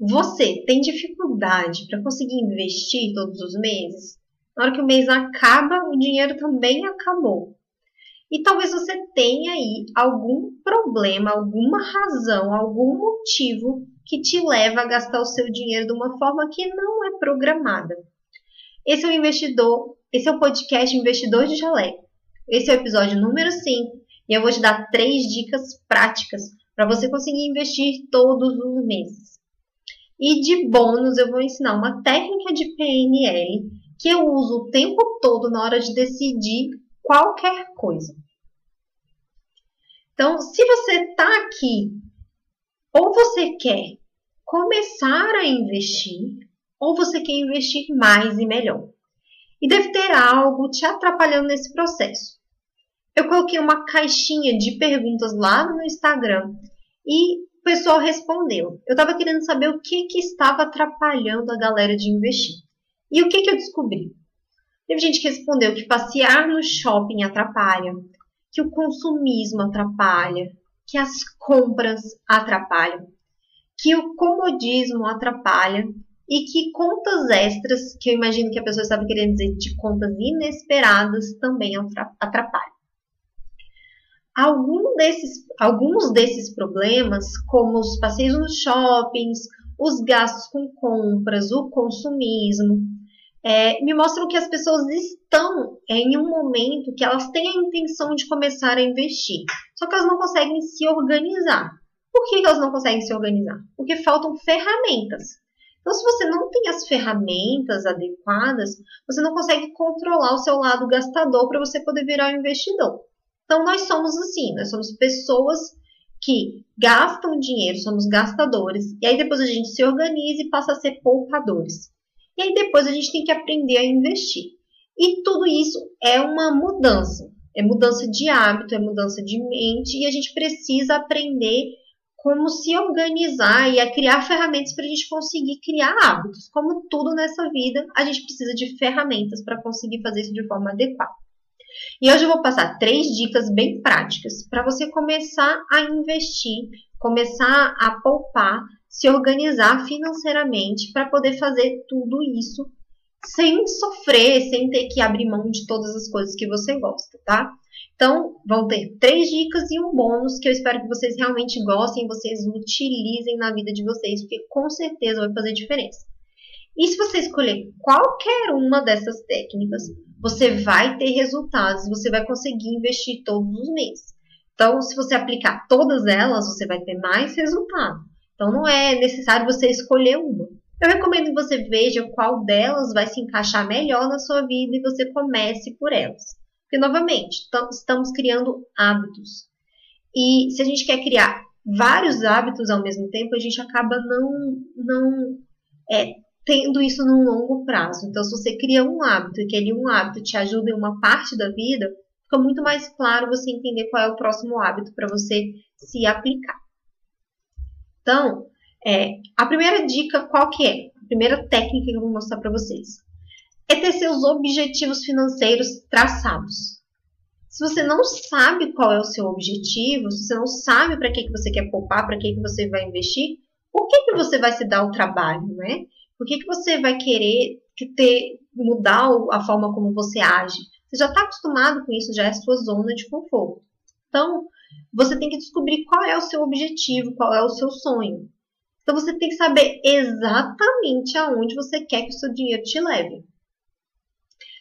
Você tem dificuldade para conseguir investir todos os meses? Na hora que o mês acaba, o dinheiro também acabou. E talvez você tenha aí algum problema, alguma razão, algum motivo que te leva a gastar o seu dinheiro de uma forma que não é programada. Esse é o investidor, esse é o podcast Investidor de Jaleco. Esse é o episódio número 5 e eu vou te dar três dicas práticas para você conseguir investir todos os meses. E de bônus, eu vou ensinar uma técnica de PNL que eu uso o tempo todo na hora de decidir qualquer coisa. Então, se você está aqui, ou você quer começar a investir, ou você quer investir mais e melhor. E deve ter algo te atrapalhando nesse processo. Eu coloquei uma caixinha de perguntas lá no Instagram e o pessoal respondeu. Eu estava querendo saber o que, que estava atrapalhando a galera de investir. E o que, que eu descobri? Teve gente que respondeu que passear no shopping atrapalha, que o consumismo atrapalha, que as compras atrapalham, que o comodismo atrapalha e que contas extras, que eu imagino que a pessoa estava querendo dizer de contas inesperadas, também atrapalham. Algum desses, alguns desses problemas, como os passeios nos shoppings, os gastos com compras, o consumismo, é, me mostram que as pessoas estão em um momento que elas têm a intenção de começar a investir, só que elas não conseguem se organizar. Por que elas não conseguem se organizar? Porque faltam ferramentas. Então, se você não tem as ferramentas adequadas, você não consegue controlar o seu lado gastador para você poder virar um investidor. Então, nós somos assim, nós somos pessoas que gastam dinheiro, somos gastadores, e aí depois a gente se organiza e passa a ser poupadores. E aí depois a gente tem que aprender a investir. E tudo isso é uma mudança. É mudança de hábito, é mudança de mente e a gente precisa aprender como se organizar e a criar ferramentas para a gente conseguir criar hábitos. Como tudo nessa vida, a gente precisa de ferramentas para conseguir fazer isso de forma adequada. E hoje eu vou passar três dicas bem práticas para você começar a investir, começar a poupar se organizar financeiramente para poder fazer tudo isso sem sofrer, sem ter que abrir mão de todas as coisas que você gosta, tá? Então, vão ter três dicas e um bônus que eu espero que vocês realmente gostem, vocês utilizem na vida de vocês, porque com certeza vai fazer diferença. E se você escolher qualquer uma dessas técnicas, você vai ter resultados, você vai conseguir investir todos os meses. Então, se você aplicar todas elas, você vai ter mais resultado. Então não é necessário você escolher uma. Eu recomendo que você veja qual delas vai se encaixar melhor na sua vida e você comece por elas. Porque, novamente, estamos criando hábitos. E se a gente quer criar vários hábitos ao mesmo tempo, a gente acaba não, não é, tendo isso num longo prazo. Então, se você cria um hábito e aquele um hábito te ajuda em uma parte da vida, fica muito mais claro você entender qual é o próximo hábito para você se aplicar. Então, é, a primeira dica qual que é? A primeira técnica que eu vou mostrar para vocês é ter seus objetivos financeiros traçados. Se você não sabe qual é o seu objetivo, se você não sabe para que, que você quer poupar, para que, que você vai investir, por que, que você vai se dar o trabalho, né? Por que, que você vai querer ter, mudar a forma como você age? Você já está acostumado com isso, já é sua zona de conforto. Então, você tem que descobrir qual é o seu objetivo, qual é o seu sonho. Então você tem que saber exatamente aonde você quer que o seu dinheiro te leve.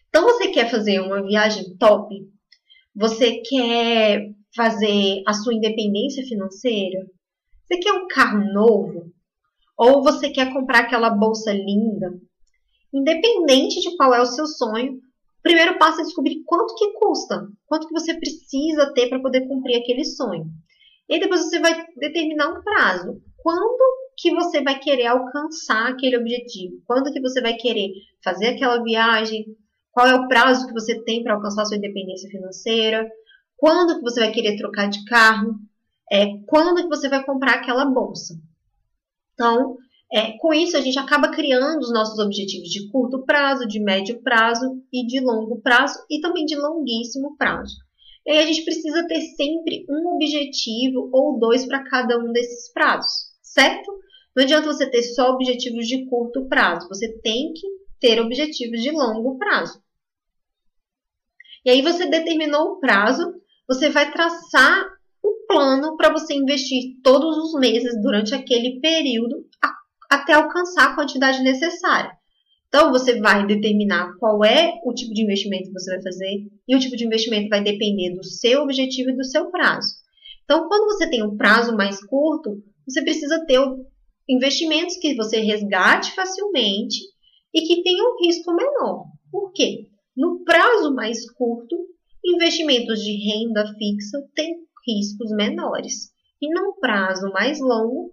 Então você quer fazer uma viagem top? Você quer fazer a sua independência financeira? Você quer um carro novo? Ou você quer comprar aquela bolsa linda? Independente de qual é o seu sonho, o primeiro passo é descobrir quanto que custa, quanto que você precisa ter para poder cumprir aquele sonho. E depois você vai determinar um prazo. Quando que você vai querer alcançar aquele objetivo? Quando que você vai querer fazer aquela viagem? Qual é o prazo que você tem para alcançar sua independência financeira? Quando que você vai querer trocar de carro? É, quando que você vai comprar aquela bolsa? Então, é, com isso, a gente acaba criando os nossos objetivos de curto prazo, de médio prazo e de longo prazo e também de longuíssimo prazo. E aí a gente precisa ter sempre um objetivo ou dois para cada um desses prazos, certo? Não adianta você ter só objetivos de curto prazo, você tem que ter objetivos de longo prazo. E aí você determinou o prazo, você vai traçar o plano para você investir todos os meses durante aquele período até alcançar a quantidade necessária. Então, você vai determinar qual é o tipo de investimento que você vai fazer, e o tipo de investimento vai depender do seu objetivo e do seu prazo. Então, quando você tem um prazo mais curto, você precisa ter investimentos que você resgate facilmente e que tenham um risco menor. Por quê? No prazo mais curto, investimentos de renda fixa têm riscos menores. E no prazo mais longo,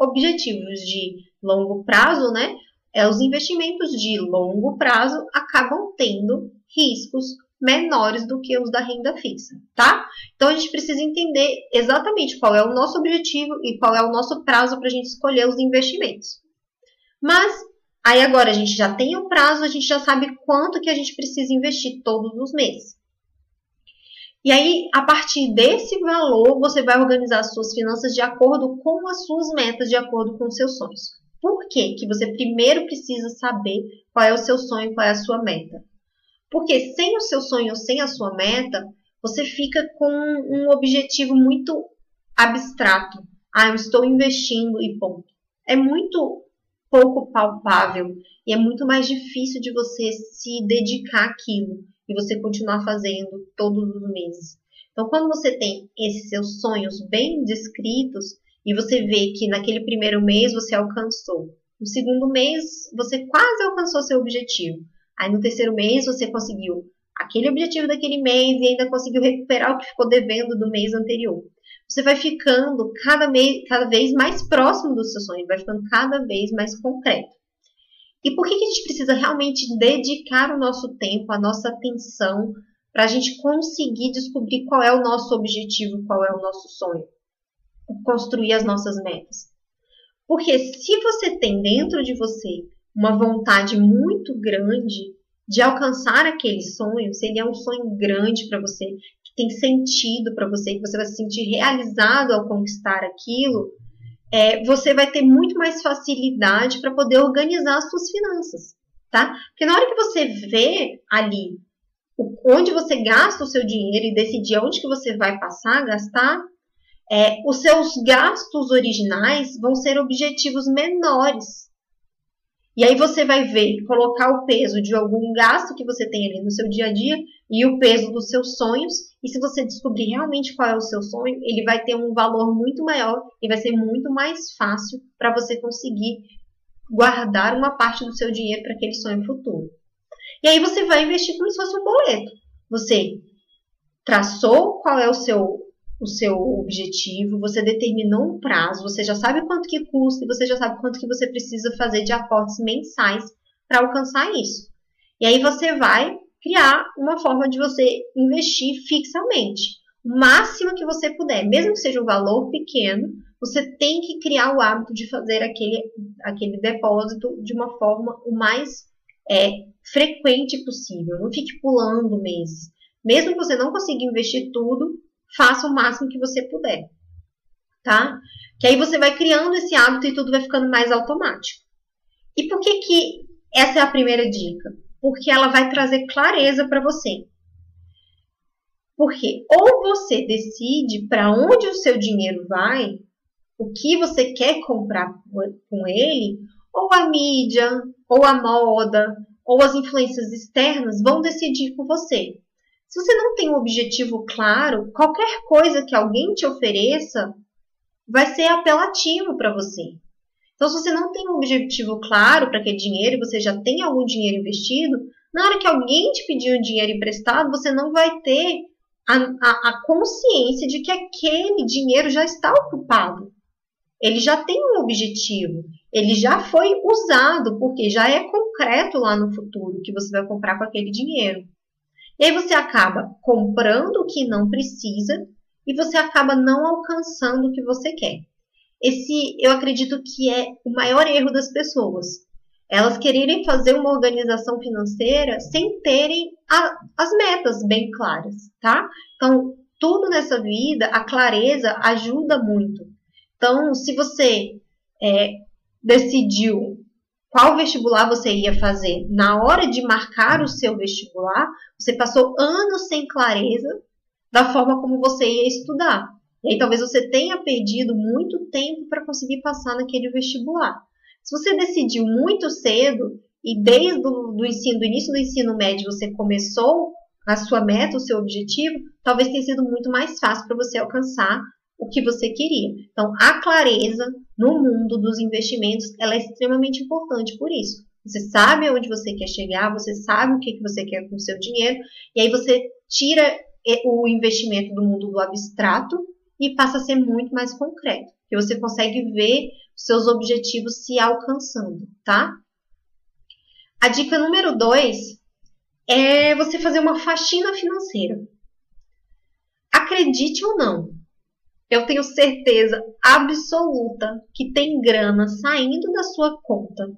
objetivos de longo prazo, né? É, os investimentos de longo prazo acabam tendo riscos menores do que os da renda fixa, tá? Então a gente precisa entender exatamente qual é o nosso objetivo e qual é o nosso prazo para a gente escolher os investimentos. Mas aí agora a gente já tem o prazo, a gente já sabe quanto que a gente precisa investir todos os meses. E aí, a partir desse valor, você vai organizar as suas finanças de acordo com as suas metas, de acordo com os seus sonhos. Por quê? que você primeiro precisa saber qual é o seu sonho, qual é a sua meta? Porque sem o seu sonho, sem a sua meta, você fica com um objetivo muito abstrato. Ah, eu estou investindo e ponto. É muito pouco palpável e é muito mais difícil de você se dedicar àquilo e você continuar fazendo todos os meses. Então, quando você tem esses seus sonhos bem descritos e você vê que naquele primeiro mês você alcançou, no segundo mês você quase alcançou seu objetivo, aí no terceiro mês você conseguiu aquele objetivo daquele mês e ainda conseguiu recuperar o que ficou devendo do mês anterior. Você vai ficando cada, mês, cada vez mais próximo do seu sonho, vai ficando cada vez mais concreto. E por que, que a gente precisa realmente dedicar o nosso tempo, a nossa atenção, para a gente conseguir descobrir qual é o nosso objetivo, qual é o nosso sonho? Construir as nossas metas. Porque se você tem dentro de você uma vontade muito grande de alcançar aquele sonho, se ele é um sonho grande para você, que tem sentido para você, que você vai se sentir realizado ao conquistar aquilo, é, você vai ter muito mais facilidade para poder organizar as suas finanças, tá? Porque na hora que você vê ali onde você gasta o seu dinheiro e decidir onde que você vai passar a gastar, é, os seus gastos originais vão ser objetivos menores e aí você vai ver, colocar o peso de algum gasto que você tem ali no seu dia a dia e o peso dos seus sonhos. E se você descobrir realmente qual é o seu sonho, ele vai ter um valor muito maior e vai ser muito mais fácil para você conseguir guardar uma parte do seu dinheiro para aquele sonho futuro. E aí você vai investir como se fosse um boleto. Você traçou qual é o seu o seu objetivo, você determinou um prazo, você já sabe quanto que custa e você já sabe quanto que você precisa fazer de aportes mensais para alcançar isso. E aí você vai criar uma forma de você investir fixamente. O máximo que você puder, mesmo que seja um valor pequeno, você tem que criar o hábito de fazer aquele, aquele depósito de uma forma o mais é, frequente possível. Não fique pulando meses. Mesmo que você não consiga investir tudo, faça o máximo que você puder, tá? Que aí você vai criando esse hábito e tudo vai ficando mais automático. E por que que essa é a primeira dica? Porque ela vai trazer clareza para você. Porque ou você decide para onde o seu dinheiro vai, o que você quer comprar com ele, ou a mídia, ou a moda, ou as influências externas vão decidir por você. Se você não tem um objetivo claro, qualquer coisa que alguém te ofereça vai ser apelativo para você. Então, se você não tem um objetivo claro para aquele dinheiro e você já tem algum dinheiro investido, na hora que alguém te pedir um dinheiro emprestado, você não vai ter a, a, a consciência de que aquele dinheiro já está ocupado. Ele já tem um objetivo, ele já foi usado, porque já é concreto lá no futuro que você vai comprar com aquele dinheiro. E aí você acaba comprando o que não precisa e você acaba não alcançando o que você quer. Esse, eu acredito que é o maior erro das pessoas. Elas quererem fazer uma organização financeira sem terem a, as metas bem claras, tá? Então, tudo nessa vida, a clareza ajuda muito. Então, se você é, decidiu qual vestibular você ia fazer na hora de marcar o seu vestibular, você passou anos sem clareza da forma como você ia estudar. E aí talvez você tenha perdido muito tempo para conseguir passar naquele vestibular. Se você decidiu muito cedo e desde o do ensino, do início do ensino médio você começou a sua meta, o seu objetivo, talvez tenha sido muito mais fácil para você alcançar o que você queria. Então, a clareza no mundo dos investimentos, ela é extremamente importante por isso. Você sabe onde você quer chegar, você sabe o que, que você quer com o seu dinheiro, e aí você tira o investimento do mundo do abstrato e passa a ser muito mais concreto, que você consegue ver seus objetivos se alcançando, tá? A dica número dois é você fazer uma faxina financeira. Acredite ou não, eu tenho certeza absoluta que tem grana saindo da sua conta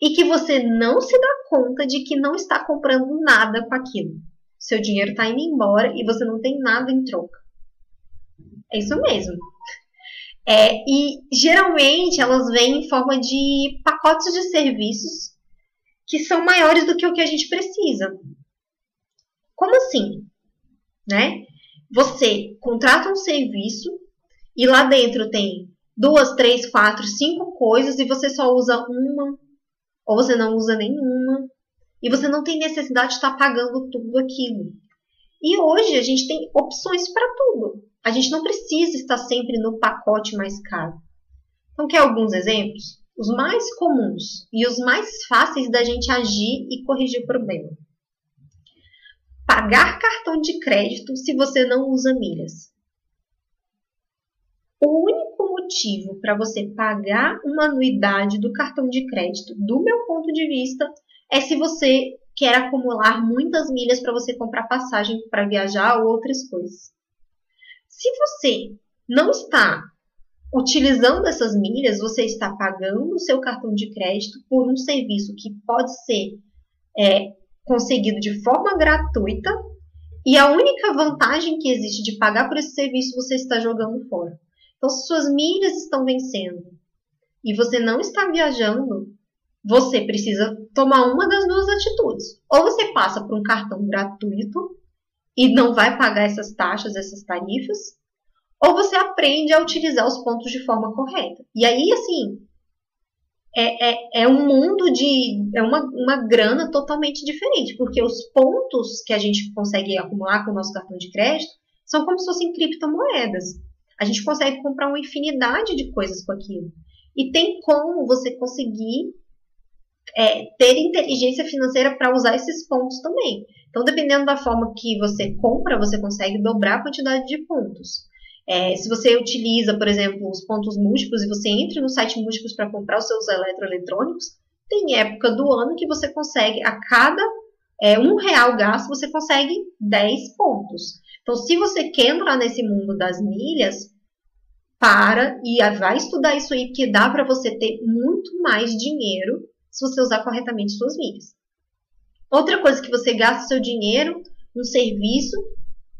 e que você não se dá conta de que não está comprando nada com aquilo. Seu dinheiro está indo embora e você não tem nada em troca. É isso mesmo. É, e geralmente elas vêm em forma de pacotes de serviços que são maiores do que o que a gente precisa. Como assim? Né? Você contrata um serviço e lá dentro tem duas, três, quatro, cinco coisas e você só usa uma ou você não usa nenhuma e você não tem necessidade de estar pagando tudo aquilo. E hoje a gente tem opções para tudo. A gente não precisa estar sempre no pacote mais caro. Então, quer alguns exemplos? Os mais comuns e os mais fáceis da gente agir e corrigir o problema. Pagar cartão de crédito se você não usa milhas. O único motivo para você pagar uma anuidade do cartão de crédito, do meu ponto de vista, é se você quer acumular muitas milhas para você comprar passagem para viajar ou outras coisas. Se você não está utilizando essas milhas, você está pagando o seu cartão de crédito por um serviço que pode ser é, conseguido de forma gratuita e a única vantagem que existe de pagar por esse serviço você está jogando fora. Então, se suas milhas estão vencendo e você não está viajando, você precisa tomar uma das duas atitudes. Ou você passa por um cartão gratuito e não vai pagar essas taxas, essas tarifas, ou você aprende a utilizar os pontos de forma correta. E aí, assim, é, é, é um mundo de. é uma, uma grana totalmente diferente, porque os pontos que a gente consegue acumular com o nosso cartão de crédito são como se fossem criptomoedas. A gente consegue comprar uma infinidade de coisas com aquilo. E tem como você conseguir é, ter inteligência financeira para usar esses pontos também. Então, dependendo da forma que você compra, você consegue dobrar a quantidade de pontos. É, se você utiliza, por exemplo, os pontos múltiplos e você entra no site múltiplos para comprar os seus eletroeletrônicos, tem época do ano que você consegue, a cada é, um real gasto, você consegue 10 pontos. Então, se você quer entrar nesse mundo das milhas, para e vai estudar isso aí, porque dá para você ter muito mais dinheiro se você usar corretamente suas milhas. Outra coisa que você gasta seu dinheiro num serviço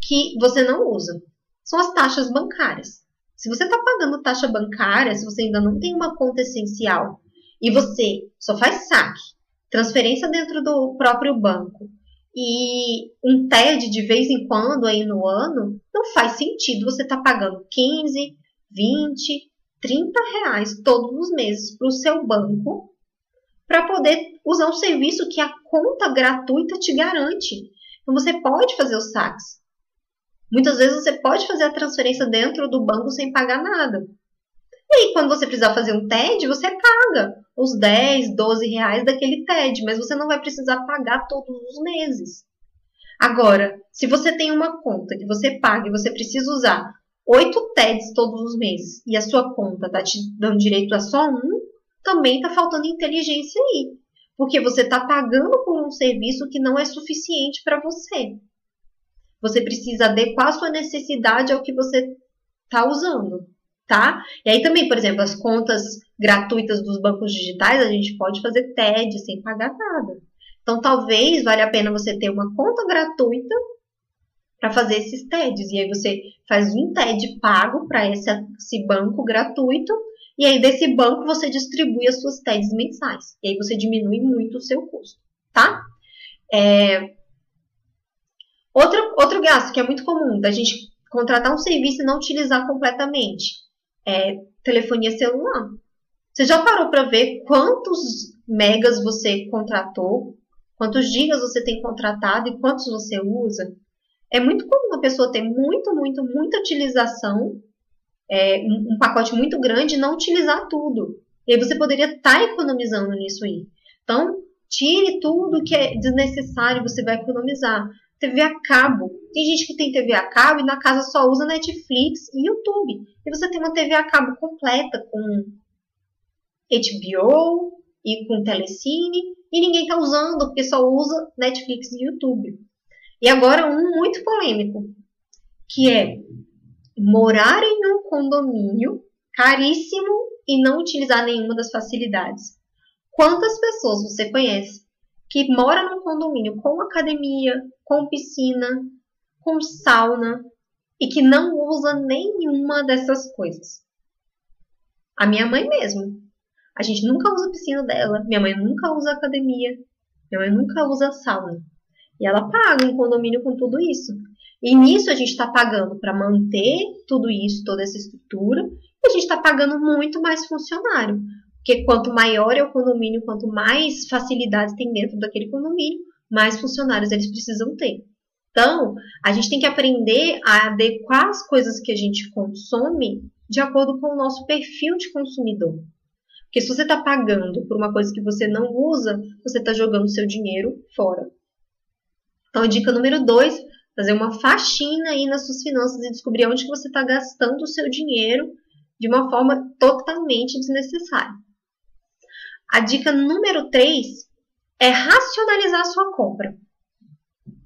que você não usa são as taxas bancárias. Se você está pagando taxa bancária, se você ainda não tem uma conta essencial e você só faz saque, transferência dentro do próprio banco e um TED de vez em quando aí no ano, não faz sentido você estar tá pagando 15, 20, 30 reais todos os meses para o seu banco para poder usar um serviço que a conta gratuita te garante. Então você pode fazer os saques. Muitas vezes você pode fazer a transferência dentro do banco sem pagar nada. E aí, quando você precisar fazer um TED, você paga os 10, 12 reais daquele TED, mas você não vai precisar pagar todos os meses. Agora, se você tem uma conta que você paga e você precisa usar 8 TEDs todos os meses e a sua conta está te dando direito a só um, também está faltando inteligência aí. Porque você está pagando por um serviço que não é suficiente para você. Você precisa adequar a sua necessidade ao que você está usando, tá? E aí também, por exemplo, as contas gratuitas dos bancos digitais, a gente pode fazer TED sem pagar nada. Então, talvez valha a pena você ter uma conta gratuita para fazer esses TEDs. E aí você faz um TED pago para esse, esse banco gratuito E aí, desse banco, você distribui as suas TEDs mensais. E aí, você diminui muito o seu custo, tá? É... Outro, outro gasto que é muito comum da gente contratar um serviço e não utilizar completamente é telefonia celular. Você já parou para ver quantos megas você contratou, quantos gigas você tem contratado e quantos você usa? É muito comum a pessoa ter muito, muito, muita utilização é, um, um, pacote muito grande e não utilizar tudo. E aí você poderia estar tá economizando nisso aí. Então, tire tudo que é desnecessário, você vai economizar. TV a cabo. Tem gente que tem TV a cabo e na casa só usa Netflix e YouTube. E você tem uma TV a cabo completa com HBO e com Telecine e ninguém está usando porque só usa Netflix e YouTube. E agora um muito polêmico, que é morar em um condomínio caríssimo e não utilizar nenhuma das facilidades. Quantas pessoas você conhece que mora num condomínio com academia, com piscina, com sauna e que não usa nenhuma dessas coisas? A minha mãe mesmo. A gente nunca usa a piscina dela, minha mãe nunca usa academia, minha mãe nunca usa sauna. E ela paga um condomínio com tudo isso. E nisso a gente está pagando para manter tudo isso, toda essa estrutura, e a gente está pagando muito mais funcionário. Porque quanto maior é o condomínio, quanto mais facilidades tem dentro daquele condomínio, mais funcionários eles precisam ter. Então, a gente tem que aprender a adequar as coisas que a gente consome de acordo com o nosso perfil de consumidor. Porque se você está pagando por uma coisa que você não usa, você está jogando seu dinheiro fora. Então, dica número dois fazer uma faxina aí nas suas finanças e descobrir onde que você está gastando o seu dinheiro de uma forma totalmente desnecessária. A dica número 3 é racionalizar sua compra.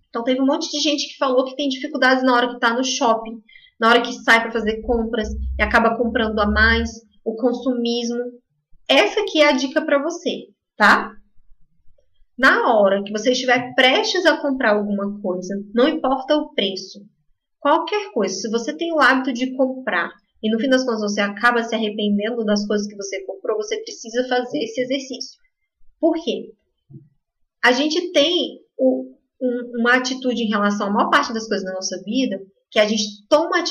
Então, teve um monte de gente que falou que tem dificuldades na hora que está no shopping, na hora que sai para fazer compras e acaba comprando a mais, o consumismo. Essa aqui é a dica para você, tá? Na hora que você estiver prestes a comprar alguma coisa, não importa o preço, qualquer coisa, se você tem o hábito de comprar e no fim das contas você acaba se arrependendo das coisas que você comprou, você precisa fazer esse exercício. Por quê? A gente tem o, um, uma atitude em relação à maior parte das coisas da nossa vida, que a gente toma,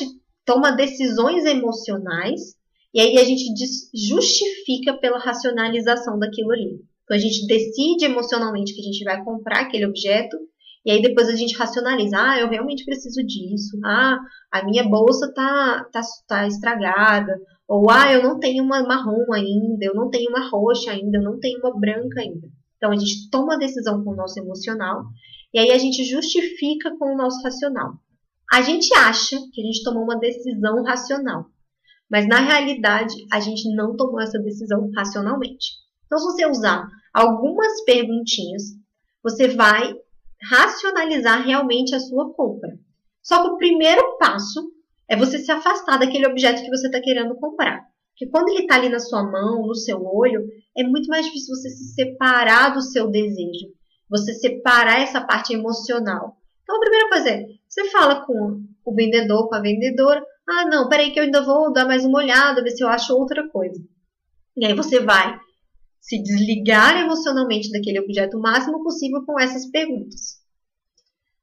toma decisões emocionais e aí a gente justifica pela racionalização daquilo ali. Então a gente decide emocionalmente que a gente vai comprar aquele objeto e aí depois a gente racionaliza, ah, eu realmente preciso disso, ah, a minha bolsa tá, tá, tá estragada, ou ah, eu não tenho uma marrom ainda, eu não tenho uma roxa ainda, eu não tenho uma branca ainda. Então a gente toma a decisão com o nosso emocional e aí a gente justifica com o nosso racional. A gente acha que a gente tomou uma decisão racional, mas na realidade a gente não tomou essa decisão racionalmente. Então, se você usar algumas perguntinhas, você vai racionalizar realmente a sua compra. Só que o primeiro passo é você se afastar daquele objeto que você está querendo comprar. Porque quando ele está ali na sua mão, no seu olho, é muito mais difícil você se separar do seu desejo. Você separar essa parte emocional. Então, a primeira coisa é, você fala com o vendedor, com a vendedora, ah, não, peraí que eu ainda vou dar mais uma olhada, ver se eu acho outra coisa. E aí você vai se desligar emocionalmente daquele objeto o máximo possível com essas perguntas.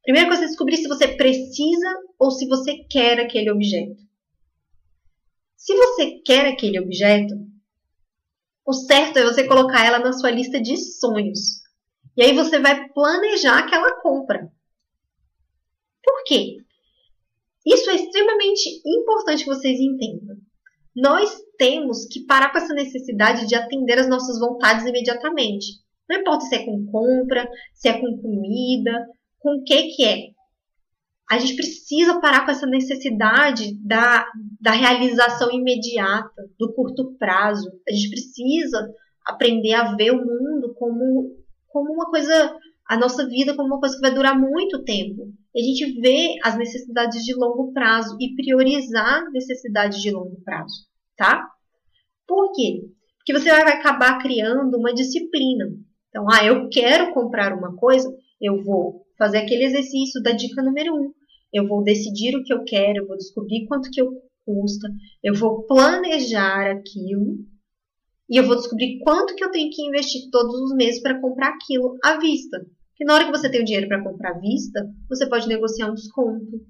Primeiro você descobrir se você precisa ou se você quer aquele objeto. Se você quer aquele objeto, o certo é você colocar ela na sua lista de sonhos. E aí você vai planejar aquela compra. Por quê? Isso é extremamente importante que vocês entendam nós temos que parar com essa necessidade de atender as nossas vontades imediatamente. Não importa se é com compra, se é com comida, com o que que é. A gente precisa parar com essa necessidade da, da realização imediata, do curto prazo. A gente precisa aprender a ver o mundo como, como uma coisa, a nossa vida como uma coisa que vai durar muito tempo. E a gente vê as necessidades de longo prazo e priorizar necessidades de longo prazo tá? Por quê? Porque você vai acabar criando uma disciplina. Então, ah, eu quero comprar uma coisa, eu vou fazer aquele exercício da dica número um. Eu vou decidir o que eu quero, eu vou descobrir quanto que eu, custa, eu vou planejar aquilo e eu vou descobrir quanto que eu tenho que investir todos os meses para comprar aquilo à vista. Porque na hora que você tem o dinheiro para comprar à vista, você pode negociar um desconto.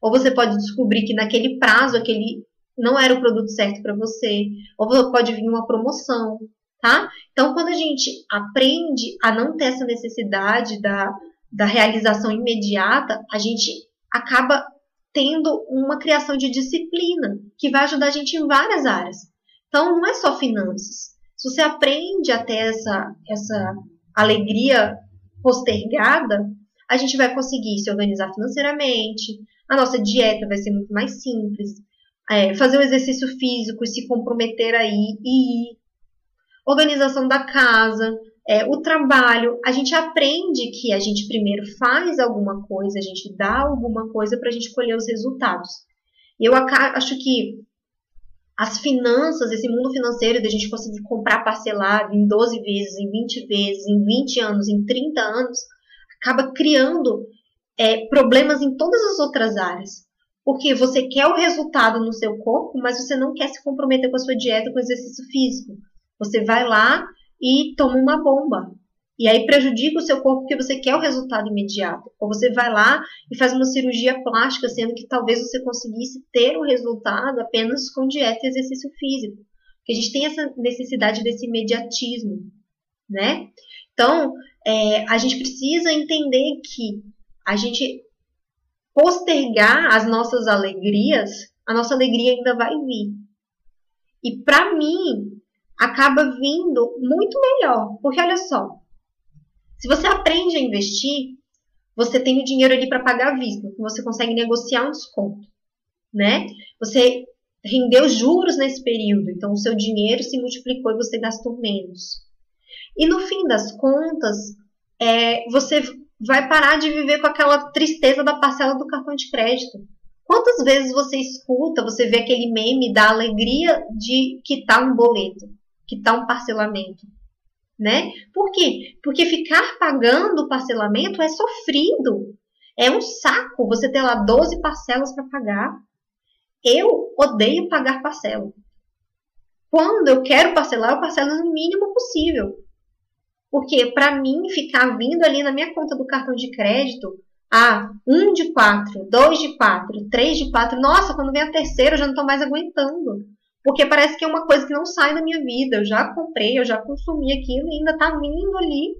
Ou você pode descobrir que naquele prazo aquele não era o produto certo para você, ou pode vir uma promoção, tá? Então, quando a gente aprende a não ter essa necessidade da, da realização imediata, a gente acaba tendo uma criação de disciplina que vai ajudar a gente em várias áreas. Então, não é só finanças. Se você aprende a ter essa, essa alegria postergada, a gente vai conseguir se organizar financeiramente, a nossa dieta vai ser muito mais simples, é, fazer o exercício físico se comprometer aí e ir. Organização da casa, é, o trabalho, a gente aprende que a gente primeiro faz alguma coisa, a gente dá alguma coisa para a gente colher os resultados. Eu acho que as finanças, esse mundo financeiro, de a gente conseguir comprar parcelado em 12 vezes, em 20 vezes, em 20 anos, em 30 anos, acaba criando é, problemas em todas as outras áreas. Porque você quer o resultado no seu corpo, mas você não quer se comprometer com a sua dieta, com o exercício físico. Você vai lá e toma uma bomba. E aí prejudica o seu corpo porque você quer o resultado imediato. Ou você vai lá e faz uma cirurgia plástica, sendo que talvez você conseguisse ter o resultado apenas com dieta e exercício físico. Porque a gente tem essa necessidade desse imediatismo, né? Então, é, a gente precisa entender que a gente postergar as nossas alegrias, a nossa alegria ainda vai vir. E para mim, acaba vindo muito melhor. Porque olha só, se você aprende a investir, você tem o dinheiro ali para pagar a vista, você consegue negociar um desconto, né? Você rendeu juros nesse período, então o seu dinheiro se multiplicou e você gastou menos. E no fim das contas, é, você vai parar de viver com aquela tristeza da parcela do cartão de crédito. Quantas vezes você escuta, você vê aquele meme da alegria de quitar um boleto, quitar um parcelamento, né? Por quê? Porque ficar pagando o parcelamento é sofrido. É um saco você ter lá 12 parcelas para pagar. Eu odeio pagar parcela. Quando eu quero parcelar, eu parcelo no mínimo possível. Porque para mim ficar vindo ali na minha conta do cartão de crédito, ah, um de quatro, dois de quatro, três de quatro, nossa, quando vem a terceira eu já não estou mais aguentando. Porque parece que é uma coisa que não sai da minha vida. Eu já comprei, eu já consumi aquilo e ainda está vindo ali.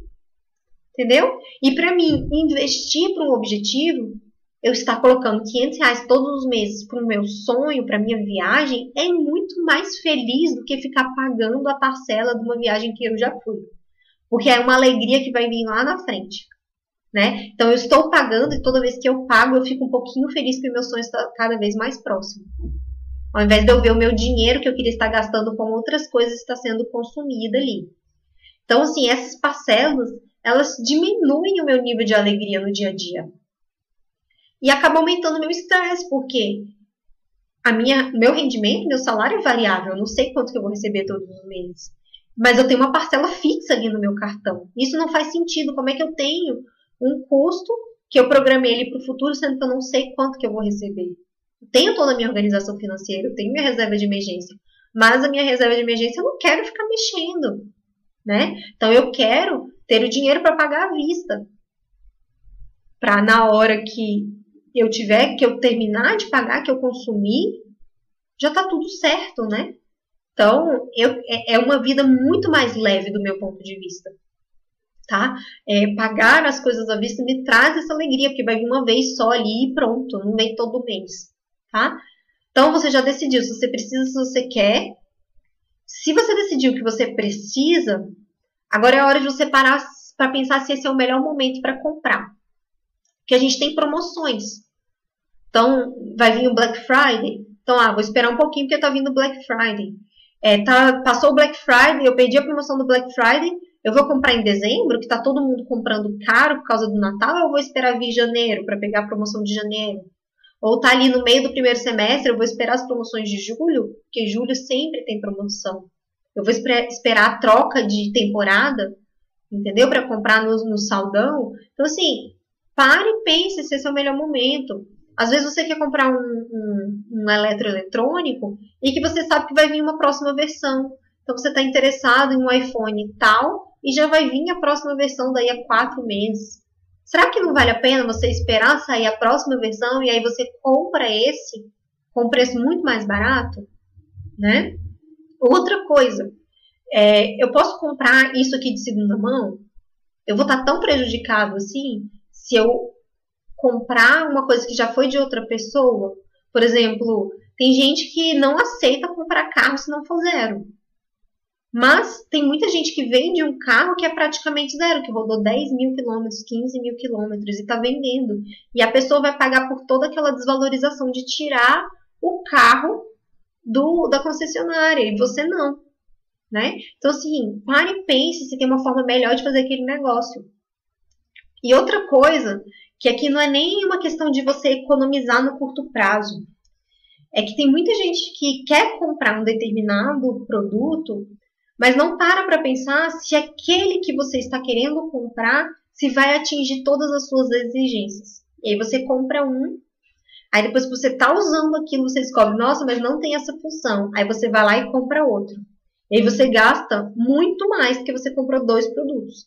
Entendeu? E para mim, investir para um objetivo, eu estar colocando 500 reais todos os meses para o meu sonho, para minha viagem, é muito mais feliz do que ficar pagando a parcela de uma viagem que eu já fui. Porque é uma alegria que vai vir lá na frente. Né? Então eu estou pagando e toda vez que eu pago eu fico um pouquinho feliz porque meu sonho está cada vez mais próximo. Ao invés de eu ver o meu dinheiro que eu queria estar gastando com outras coisas está sendo consumido ali. Então assim, essas parcelas, elas diminuem o meu nível de alegria no dia a dia. E acaba aumentando o meu estresse, porque a minha, meu rendimento, meu salário é variável, eu não sei quanto que eu vou receber todos os meses mas eu tenho uma parcela fixa ali no meu cartão. Isso não faz sentido. Como é que eu tenho um custo que eu programei ele para o futuro, sendo que eu não sei quanto que eu vou receber? Eu tenho toda a minha organização financeira, eu tenho minha reserva de emergência, mas a minha reserva de emergência eu não quero ficar mexendo, né? Então eu quero ter o dinheiro para pagar à vista, para na hora que eu tiver, que eu terminar de pagar, que eu consumir, já está tudo certo, né? Então, eu, é, é uma vida muito mais leve do meu ponto de vista. Tá? É, pagar as coisas à vista me traz essa alegria, porque vai vir uma vez só ali e pronto, não vem todo mês. Tá? Então, você já decidiu se você precisa, se você quer. Se você decidiu que você precisa, agora é a hora de você parar para pensar se esse é o melhor momento para comprar. Porque a gente tem promoções. Então, vai vir o Black Friday. Então, ah, vou esperar um pouquinho porque tá vindo o Black Friday. É, tá, passou o Black Friday, eu perdi a promoção do Black Friday, eu vou comprar em dezembro, que tá todo mundo comprando caro por causa do Natal, ou eu vou esperar vir janeiro para pegar a promoção de janeiro? Ou tá ali no meio do primeiro semestre, eu vou esperar as promoções de julho, porque julho sempre tem promoção. Eu vou esperar a troca de temporada, entendeu? Para comprar no, no saldão. Então, assim, pare e pense se esse é o melhor momento. Às vezes você quer comprar um, um, um eletroeletrônico e que você sabe que vai vir uma próxima versão. Então você está interessado em um iPhone tal e já vai vir a próxima versão daí a quatro meses. Será que não vale a pena você esperar sair a próxima versão e aí você compra esse com preço muito mais barato? Né? Outra coisa, é, eu posso comprar isso aqui de segunda mão? Eu vou estar tão prejudicado assim se eu comprar uma coisa que já foi de outra pessoa. Por exemplo, tem gente que não aceita comprar carro se não for zero. Mas tem muita gente que vende um carro que é praticamente zero, que rodou 10 mil quilômetros, 15 mil quilômetros e está vendendo. E a pessoa vai pagar por toda aquela desvalorização de tirar o carro do, da concessionária e você não. Né? Então, assim, pare e pense se tem uma forma melhor de fazer aquele negócio. E outra coisa que aqui não é nem uma questão de você economizar no curto prazo. É que tem muita gente que quer comprar um determinado produto, mas não para para pensar se aquele que você está querendo comprar se vai atingir todas as suas exigências. E aí você compra um, aí depois que você está usando aquilo, você descobre, nossa, mas não tem essa função. Aí você vai lá e compra outro. E aí você gasta muito mais porque você comprou dois produtos.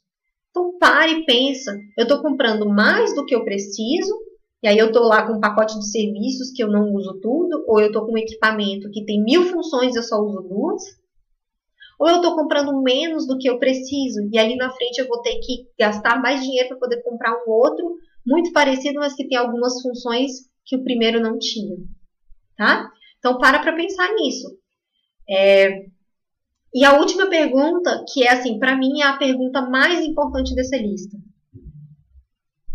Então pare e pensa, eu estou comprando mais do que eu preciso, e aí eu estou lá com um pacote de serviços que eu não uso tudo, ou eu estou com um equipamento que tem mil funções e eu só uso duas, ou eu estou comprando menos do que eu preciso, e ali na frente eu vou ter que gastar mais dinheiro para poder comprar um outro, muito parecido, mas que tem algumas funções que o primeiro não tinha. Tá? Então para para pensar nisso. É, e a última pergunta, que é assim, para mim é a pergunta mais importante dessa lista,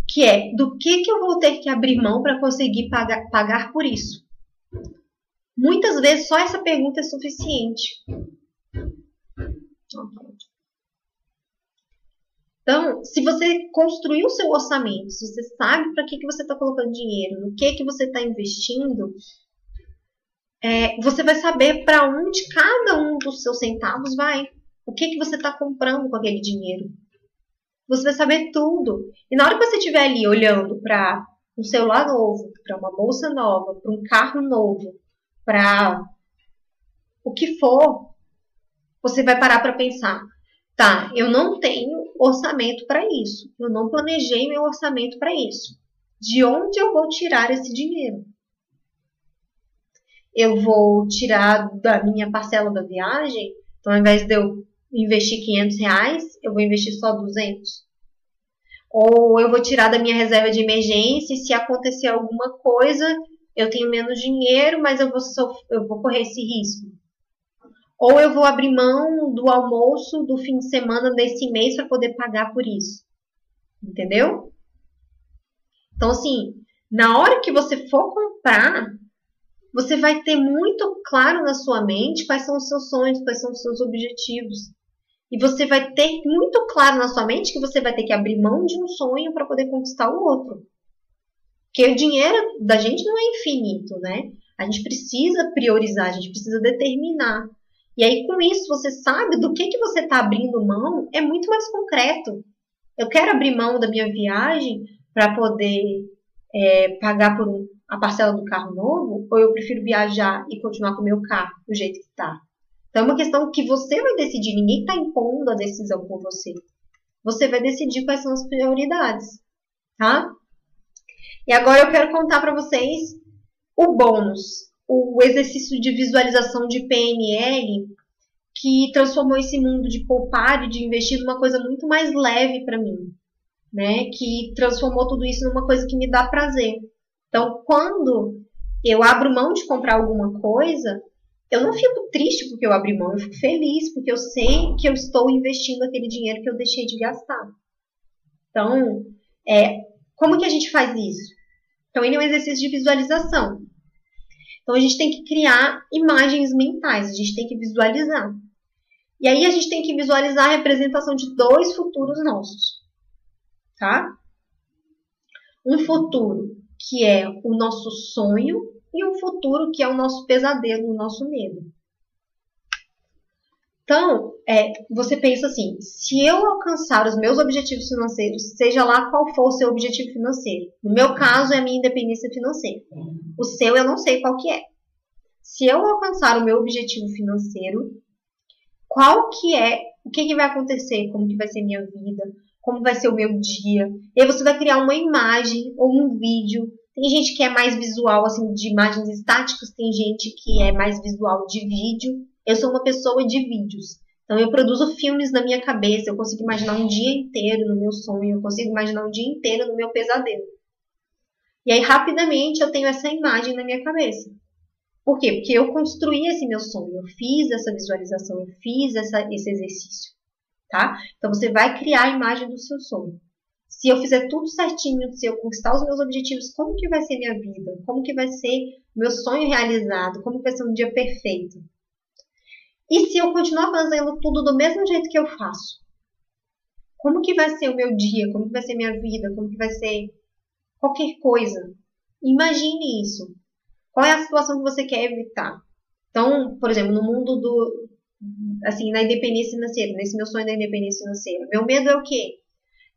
que é do que, que eu vou ter que abrir mão para conseguir pagar, pagar por isso? Muitas vezes só essa pergunta é suficiente. Então, se você construiu o seu orçamento, se você sabe para que, que você está colocando dinheiro, no que, que você está investindo, é, você vai saber para onde cada um dos seus centavos vai. O que, que você está comprando com aquele dinheiro. Você vai saber tudo. E na hora que você estiver ali olhando para um celular novo, para uma bolsa nova, para um carro novo, para o que for, você vai parar para pensar: tá, eu não tenho orçamento para isso. Eu não planejei meu orçamento para isso. De onde eu vou tirar esse dinheiro? Eu vou tirar da minha parcela da viagem, então ao invés de eu investir 500 reais, eu vou investir só 200. Ou eu vou tirar da minha reserva de emergência e se acontecer alguma coisa, eu tenho menos dinheiro, mas eu vou, eu vou correr esse risco. Ou eu vou abrir mão do almoço do fim de semana desse mês para poder pagar por isso. Entendeu? Então, assim, na hora que você for comprar, você vai ter muito claro na sua mente quais são os seus sonhos, quais são os seus objetivos. E você vai ter muito claro na sua mente que você vai ter que abrir mão de um sonho para poder conquistar o outro. Porque o dinheiro da gente não é infinito, né? A gente precisa priorizar, a gente precisa determinar. E aí, com isso, você sabe do que, que você está abrindo mão, é muito mais concreto. Eu quero abrir mão da minha viagem para poder é, pagar por um a parcela do carro novo ou eu prefiro viajar e continuar com o meu carro do jeito que está? Então é uma questão que você vai decidir, ninguém está impondo a decisão por você. Você vai decidir quais são as prioridades, tá? E agora eu quero contar para vocês o bônus, o exercício de visualização de PNL que transformou esse mundo de poupar e de investir numa coisa muito mais leve para mim, né? Que transformou tudo isso numa coisa que me dá prazer. Então, quando eu abro mão de comprar alguma coisa, eu não fico triste porque eu abri mão, eu fico feliz porque eu sei que eu estou investindo aquele dinheiro que eu deixei de gastar. Então, é, como que a gente faz isso? Então, ele é um exercício de visualização. Então, a gente tem que criar imagens mentais, a gente tem que visualizar. E aí, a gente tem que visualizar a representação de dois futuros nossos. Tá? Um futuro que é o nosso sonho, e um futuro que é o nosso pesadelo, o nosso medo. Então, é, você pensa assim: se eu alcançar os meus objetivos financeiros, seja lá qual for o seu objetivo financeiro, no meu caso é a minha independência financeira. O seu eu não sei qual que é. Se eu alcançar o meu objetivo financeiro, qual que é, o que, que vai acontecer, como que vai ser minha vida, como vai ser o meu dia. E aí você vai criar uma imagem ou um vídeo. Tem gente que é mais visual, assim, de imagens estáticas, tem gente que é mais visual de vídeo. Eu sou uma pessoa de vídeos. Então eu produzo filmes na minha cabeça, eu consigo imaginar um dia inteiro no meu sonho, eu consigo imaginar um dia inteiro no meu pesadelo. E aí rapidamente eu tenho essa imagem na minha cabeça. Por quê? Porque eu construí esse meu sonho, eu fiz essa visualização, eu fiz essa, esse exercício, tá? Então você vai criar a imagem do seu sonho. Se eu fizer tudo certinho, se eu conquistar os meus objetivos, como que vai ser minha vida? Como que vai ser meu sonho realizado? Como que vai ser um dia perfeito? E se eu continuar fazendo tudo do mesmo jeito que eu faço? Como que vai ser o meu dia? Como que vai ser minha vida? Como que vai ser qualquer coisa? Imagine isso. Qual é a situação que você quer evitar? Então, por exemplo, no mundo do assim, na independência financeira, nesse meu sonho da independência financeira, meu medo é o quê?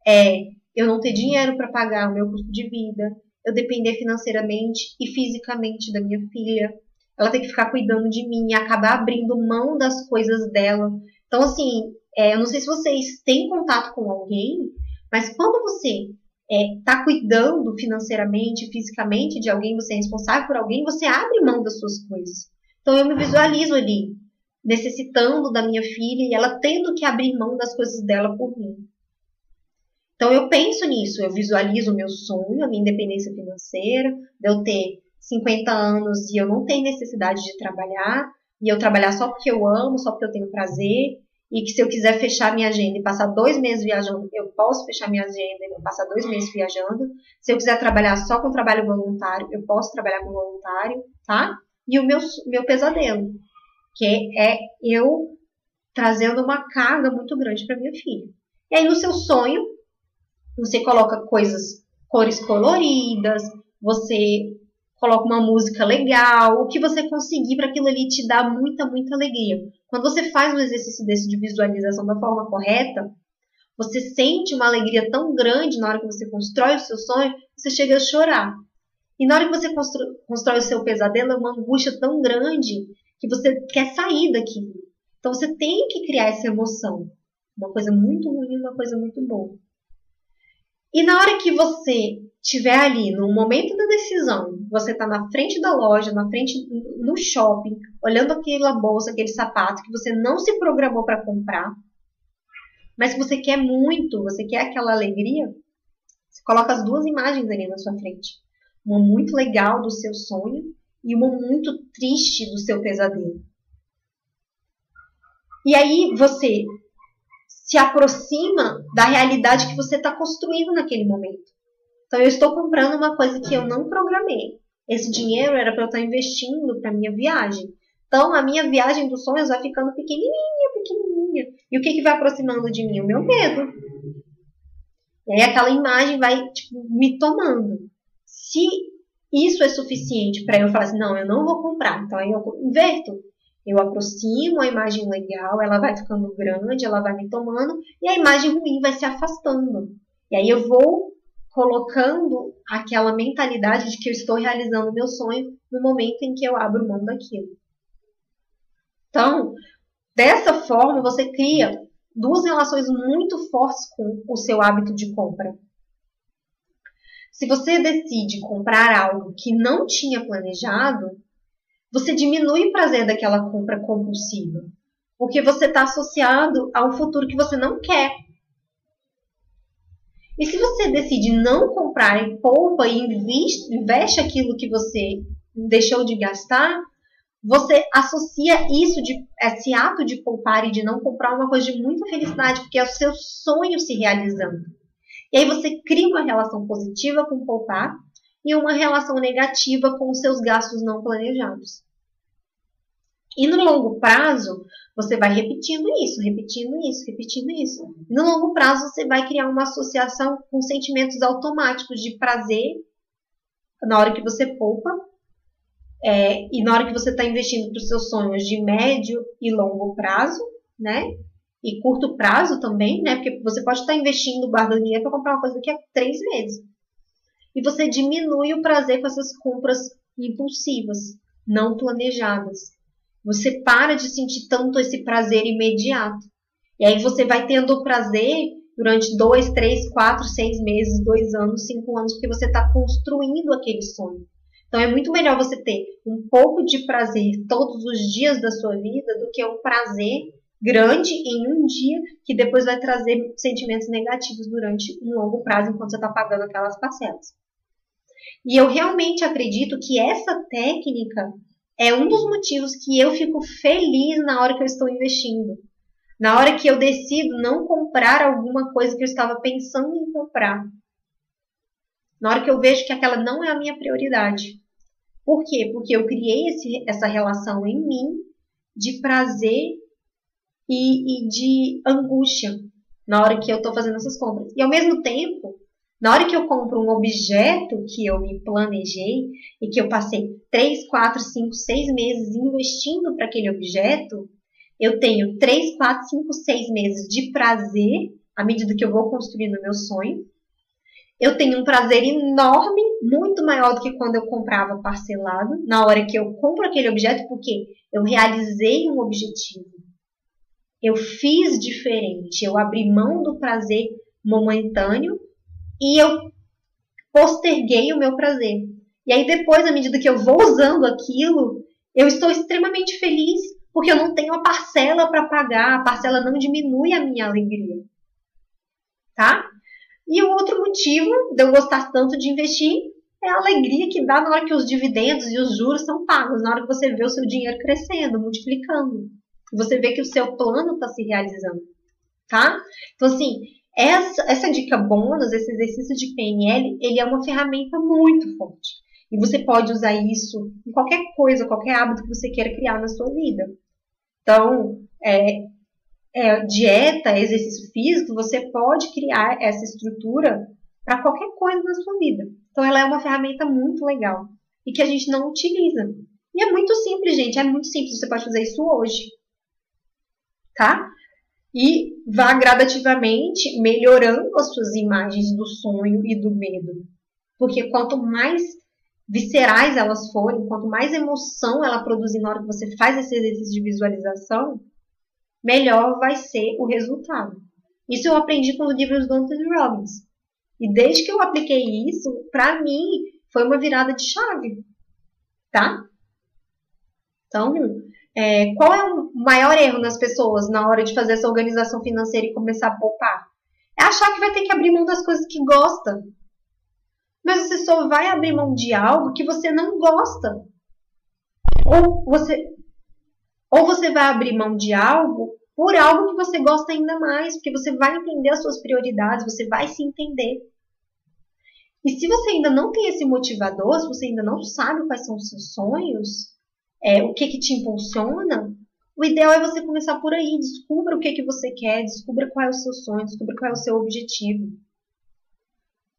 É eu não ter dinheiro para pagar o meu custo de vida, eu depender financeiramente e fisicamente da minha filha, ela tem que ficar cuidando de mim, acabar abrindo mão das coisas dela. Então, assim, é, eu não sei se vocês têm contato com alguém, mas quando você está é, cuidando financeiramente, fisicamente de alguém, você é responsável por alguém, você abre mão das suas coisas. Então, eu me visualizo ali, necessitando da minha filha e ela tendo que abrir mão das coisas dela por mim. Então, eu penso nisso, eu visualizo o meu sonho, a minha independência financeira, de eu ter 50 anos e eu não tenho necessidade de trabalhar, e eu trabalhar só porque eu amo, só porque eu tenho prazer, e que se eu quiser fechar minha agenda e passar dois meses viajando, eu posso fechar minha agenda e passar dois meses viajando. Se eu quiser trabalhar só com trabalho voluntário, eu posso trabalhar com voluntário, tá? E o meu, meu pesadelo, que é eu trazendo uma carga muito grande para minha filha. E aí no seu sonho, você coloca coisas, cores coloridas, você coloca uma música legal, o que você conseguir para aquilo ali te dar muita, muita alegria. Quando você faz um exercício desse de visualização da forma correta, você sente uma alegria tão grande na hora que você constrói o seu sonho, você chega a chorar. E na hora que você constrói o seu pesadelo, é uma angústia tão grande que você quer sair daquilo. Então você tem que criar essa emoção. Uma coisa muito ruim e uma coisa muito boa. E na hora que você estiver ali no momento da decisão, você está na frente da loja, na frente no shopping, olhando aquela bolsa, aquele sapato que você não se programou para comprar, mas que você quer muito, você quer aquela alegria, você coloca as duas imagens ali na sua frente. Uma muito legal do seu sonho e uma muito triste do seu pesadelo. E aí você se aproxima da realidade que você está construindo naquele momento. Então, eu estou comprando uma coisa que eu não programei. Esse dinheiro era para eu estar investindo para minha viagem. Então, a minha viagem dos sonhos vai ficando pequenininha, pequenininha. E o que, que vai aproximando de mim? O meu medo. E aí aquela imagem vai tipo, me tomando. Se isso é suficiente para eu falar assim, não, eu não vou comprar. Então aí eu inverto. Eu aproximo a imagem legal, ela vai ficando grande, ela vai me tomando, e a imagem ruim vai se afastando. E aí eu vou colocando aquela mentalidade de que eu estou realizando meu sonho no momento em que eu abro mão daquilo. Então, dessa forma, você cria duas relações muito fortes com o seu hábito de compra. Se você decide comprar algo que não tinha planejado, você diminui o prazer daquela compra compulsiva, porque você está associado a um futuro que você não quer. E se você decide não comprar e poupa e investe, investe aquilo que você deixou de gastar, você associa isso de esse ato de poupar e de não comprar uma coisa de muita felicidade, porque é o seu sonho se realizando. E aí você cria uma relação positiva com poupar e uma relação negativa com os seus gastos não planejados. E no longo prazo, você vai repetindo isso, repetindo isso, repetindo isso. No longo prazo, você vai criar uma associação com sentimentos automáticos de prazer na hora que você poupa é, e na hora que você está investindo para os seus sonhos de médio e longo prazo, né? E curto prazo também, né? Porque você pode estar investindo, guardando para comprar uma coisa daqui a três meses. E você diminui o prazer com essas compras impulsivas, não planejadas. Você para de sentir tanto esse prazer imediato. E aí você vai tendo prazer durante dois, três, quatro, seis meses, dois anos, cinco anos, porque você está construindo aquele sonho. Então é muito melhor você ter um pouco de prazer todos os dias da sua vida do que um prazer grande em um dia que depois vai trazer sentimentos negativos durante um longo prazo enquanto você está pagando aquelas parcelas. E eu realmente acredito que essa técnica é um dos motivos que eu fico feliz na hora que eu estou investindo. Na hora que eu decido não comprar alguma coisa que eu estava pensando em comprar. Na hora que eu vejo que aquela não é a minha prioridade. Por quê? Porque eu criei esse, essa relação em mim de prazer e, e de angústia na hora que eu estou fazendo essas compras. E ao mesmo tempo, na hora que eu compro um objeto que eu me planejei e que eu passei 3, 4, 5, 6 meses investindo para aquele objeto, eu tenho 3, 4, 5, 6 meses de prazer à medida que eu vou construindo o meu sonho. Eu tenho um prazer enorme, muito maior do que quando eu comprava parcelado, na hora que eu compro aquele objeto, porque eu realizei um objetivo. Eu fiz diferente, eu abri mão do prazer momentâneo e eu posterguei o meu prazer. E aí depois, à medida que eu vou usando aquilo, eu estou extremamente feliz, porque eu não tenho a parcela para pagar, a parcela não diminui a minha alegria. Tá? E o outro motivo de eu gostar tanto de investir é a alegria que dá na hora que os dividendos e os juros são pagos, na hora que você vê o seu dinheiro crescendo, multiplicando. Você vê que o seu plano está se realizando, tá? Então, assim, essa, essa dica bônus, esse exercício de PNL, ele é uma ferramenta muito forte. E você pode usar isso em qualquer coisa, qualquer hábito que você queira criar na sua vida. Então, é, é, dieta, exercício físico, você pode criar essa estrutura para qualquer coisa na sua vida. Então, ela é uma ferramenta muito legal e que a gente não utiliza. E é muito simples, gente. É muito simples. Você pode fazer isso hoje. Tá? e vá gradativamente melhorando as suas imagens do sonho e do medo. Porque quanto mais viscerais elas forem, quanto mais emoção ela produzir na hora que você faz esse exercício de visualização, melhor vai ser o resultado. Isso eu aprendi com os livros do Anthony Robbins. E desde que eu apliquei isso, para mim foi uma virada de chave, tá? Então, é, qual é o maior erro nas pessoas na hora de fazer essa organização financeira e começar a poupar? É achar que vai ter que abrir mão das coisas que gosta. Mas você só vai abrir mão de algo que você não gosta. Ou você, ou você vai abrir mão de algo por algo que você gosta ainda mais, porque você vai entender as suas prioridades, você vai se entender. E se você ainda não tem esse motivador, se você ainda não sabe quais são os seus sonhos, é, o que, que te impulsiona, o ideal é você começar por aí. Descubra o que, que você quer, descubra qual é o seu sonho, descubra qual é o seu objetivo.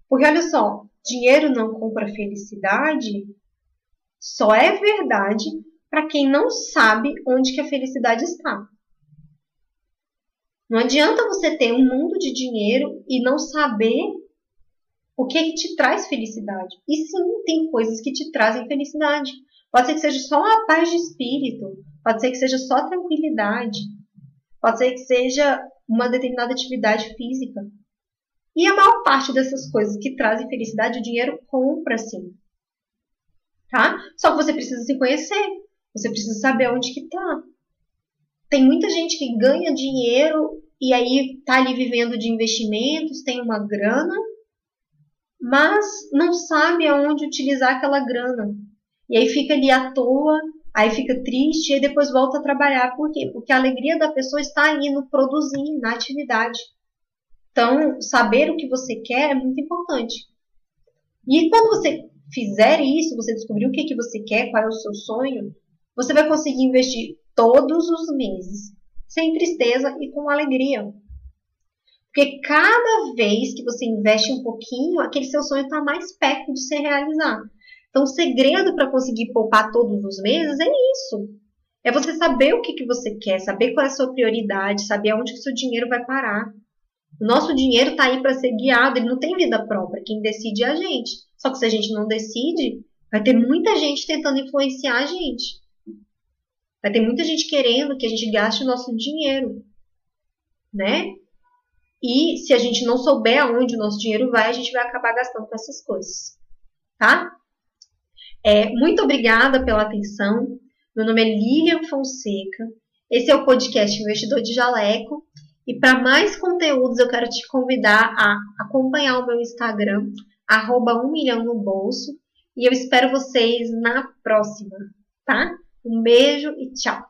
Porque olha só, dinheiro não compra felicidade só é verdade para quem não sabe onde que a felicidade está. Não adianta você ter um mundo de dinheiro e não saber o que, que te traz felicidade. E sim, tem coisas que te trazem felicidade. Pode ser que seja só uma paz de espírito, pode ser que seja só tranquilidade, pode ser que seja uma determinada atividade física. E a maior parte dessas coisas que trazem felicidade, o dinheiro compra sim. Tá? Só que você precisa se conhecer, você precisa saber onde que tá. Tem muita gente que ganha dinheiro e aí tá ali vivendo de investimentos, tem uma grana, mas não sabe aonde utilizar aquela grana. E aí fica ali à toa, aí fica triste e depois volta a trabalhar. Por quê? Porque a alegria da pessoa está ali no produzir, na atividade. Então, saber o que você quer é muito importante. E quando você fizer isso, você descobrir o que, que você quer, qual é o seu sonho, você vai conseguir investir todos os meses, sem tristeza e com alegria. Porque cada vez que você investe um pouquinho, aquele seu sonho está mais perto de se realizar. Então, o segredo para conseguir poupar todos os meses é isso. É você saber o que, que você quer, saber qual é a sua prioridade, saber aonde que o seu dinheiro vai parar. O nosso dinheiro está aí para ser guiado, ele não tem vida própria. Quem decide é a gente. Só que se a gente não decide, vai ter muita gente tentando influenciar a gente. Vai ter muita gente querendo que a gente gaste o nosso dinheiro, né? E se a gente não souber aonde o nosso dinheiro vai, a gente vai acabar gastando com essas coisas, tá? É, muito obrigada pela atenção. Meu nome é Lilian Fonseca. Esse é o podcast Investidor de Jaleco. E para mais conteúdos, eu quero te convidar a acompanhar o meu Instagram, arroba 1 milhão no bolso. E eu espero vocês na próxima, tá? Um beijo e tchau!